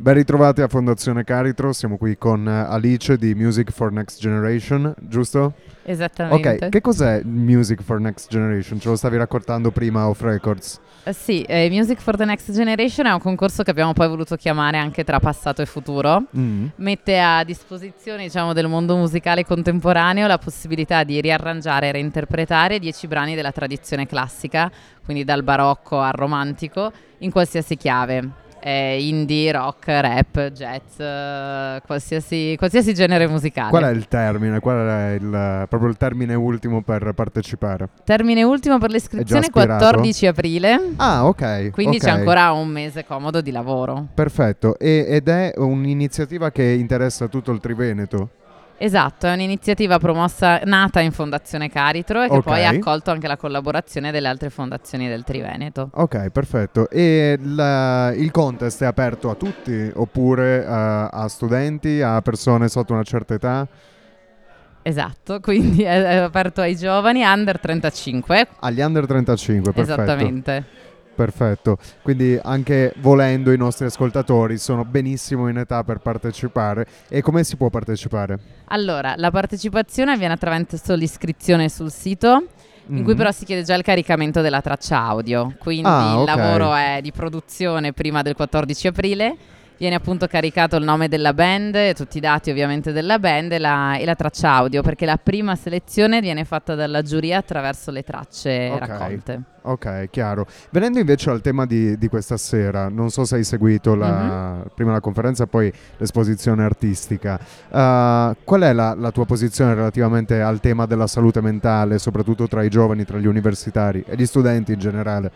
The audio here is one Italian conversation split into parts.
Ben ritrovati a Fondazione Caritro, siamo qui con eh, Alice di Music for Next Generation, giusto? Esattamente. Ok, che cos'è Music for Next Generation? Ce lo stavi raccontando prima off records. Uh, sì, eh, Music for the Next Generation è un concorso che abbiamo poi voluto chiamare anche tra passato e futuro. Mm. Mette a disposizione diciamo, del mondo musicale contemporaneo la possibilità di riarrangiare e reinterpretare dieci brani della tradizione classica, quindi dal barocco al romantico, in qualsiasi chiave eh, indie, rock, rap, jazz, eh, qualsiasi, qualsiasi, genere musicale. Qual è il termine? Qual è il, proprio il termine ultimo per partecipare? Termine ultimo per l'iscrizione 14 aprile. Ah, ok. Quindi okay. c'è ancora un mese comodo di lavoro. Perfetto. E, ed è un'iniziativa che interessa tutto il Triveneto? Esatto, è un'iniziativa promossa, nata in Fondazione Caritro e che okay. poi ha accolto anche la collaborazione delle altre fondazioni del Triveneto. Ok, perfetto. E la, il contest è aperto a tutti oppure uh, a studenti, a persone sotto una certa età? Esatto, quindi è, è aperto ai giovani under 35. Agli under 35, perfetto. Esattamente. Perfetto, quindi anche volendo i nostri ascoltatori sono benissimo in età per partecipare. E come si può partecipare? Allora, la partecipazione avviene attraverso l'iscrizione sul sito. In mm-hmm. cui però si chiede già il caricamento della traccia audio, quindi ah, il okay. lavoro è di produzione prima del 14 aprile viene appunto caricato il nome della band tutti i dati ovviamente della band e la, e la, traccia audio, perché la prima selezione viene fatta dalla giuria attraverso le tracce okay. raccolte. Ok, chiaro. Venendo invece al tema di, di questa sera, non so se hai seguito la, mm-hmm. prima la conferenza e poi l'esposizione artistica. Uh, qual è la, la tua posizione relativamente al tema della salute mentale, soprattutto tra i giovani, tra gli universitari e gli studenti in generale?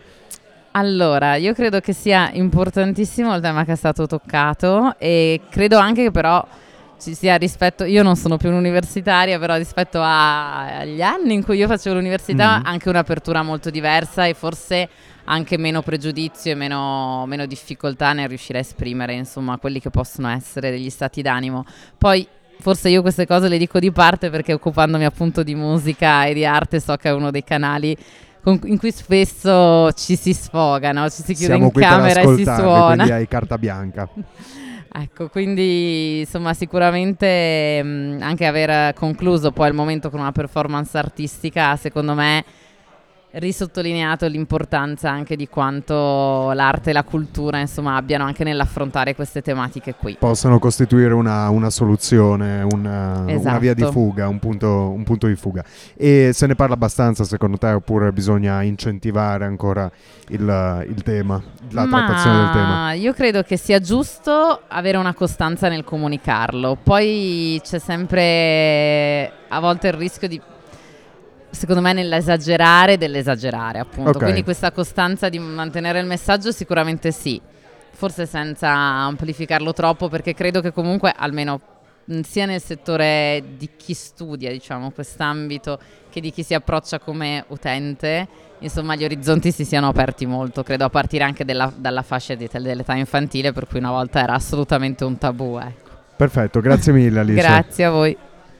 Allora, io credo che sia importantissimo il tema che è stato toccato e credo anche che però ci sia rispetto, io non sono più un'universitaria, però rispetto a, agli anni in cui io facevo l'università mm. anche un'apertura molto diversa e forse anche meno pregiudizio e meno, meno difficoltà nel riuscire a esprimere insomma quelli che possono essere degli stati d'animo. Poi forse io queste cose le dico di parte perché occupandomi appunto di musica e di arte so che è uno dei canali con, in cui spesso ci si sfoga, no? ci si chiude Siamo in camera e si suona. Quindi hai carta bianca. Ecco, quindi insomma sicuramente mh, anche aver concluso poi il momento con una performance artistica, secondo me risottolineato l'importanza anche di quanto l'arte e la cultura insomma abbiano anche nell'affrontare queste tematiche qui. Possono costituire una, una soluzione, una, esatto. una, via di esatto. fuga, un punto, un punto, di fuga. E se ne parla abbastanza secondo te oppure bisogna incentivare ancora il, il tema, la Ma trattazione del tema? Io credo che sia giusto avere una costanza nel comunicarlo, poi c'è sempre a volte il rischio di secondo me nell'esagerare dell'esagerare appunto okay. quindi questa costanza di mantenere il messaggio sicuramente sì forse senza amplificarlo troppo perché credo che comunque almeno sia nel settore di chi studia diciamo quest'ambito che di chi si approccia come utente insomma gli orizzonti si siano aperti molto credo a partire anche della, dalla fascia di, dell'età infantile per cui una volta era assolutamente un tabù ecco. perfetto grazie mille Alice grazie a voi